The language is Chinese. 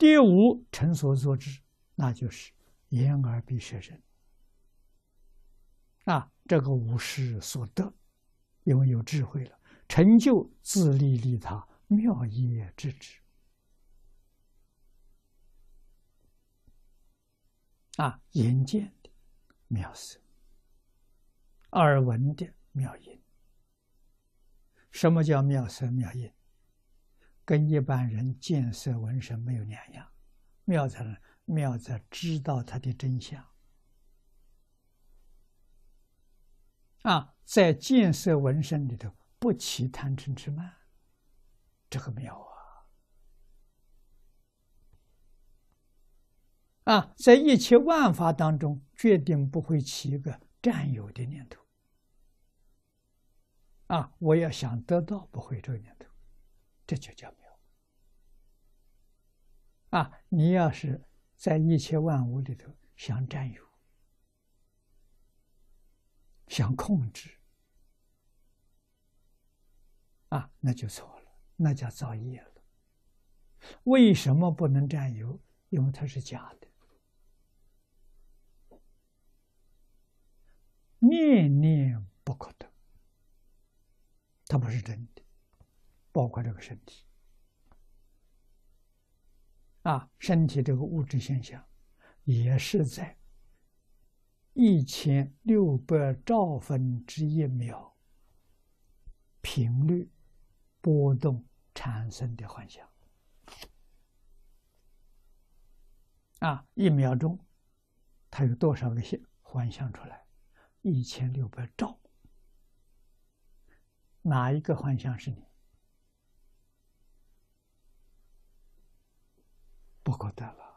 第五，成所作之，那就是言而必舍人。啊，这个无失所得，因为有智慧了，成就自利利他，妙业之之。啊，眼见的妙色，耳闻的妙音。什么叫妙色妙音？跟一般人见色闻声没有两样。妙在哪？妙在知道他的真相。啊，在见色闻声里头不起贪嗔痴慢，这个妙啊！啊，在一切万法当中，决定不会起一个占有的念头。啊，我要想得到，不会这个念头，这就叫妙。啊，你要是在一切万物里头想占有。想控制啊，那就错了，那叫造业了。为什么不能占有？因为它是假的，念念不可得，它不是真的，包括这个身体啊，身体这个物质现象也是在。一千六百兆分之一秒频率波动产生的幻象啊！一秒钟它有多少个现幻象出来？一千六百兆，哪一个幻象是你？不可得了。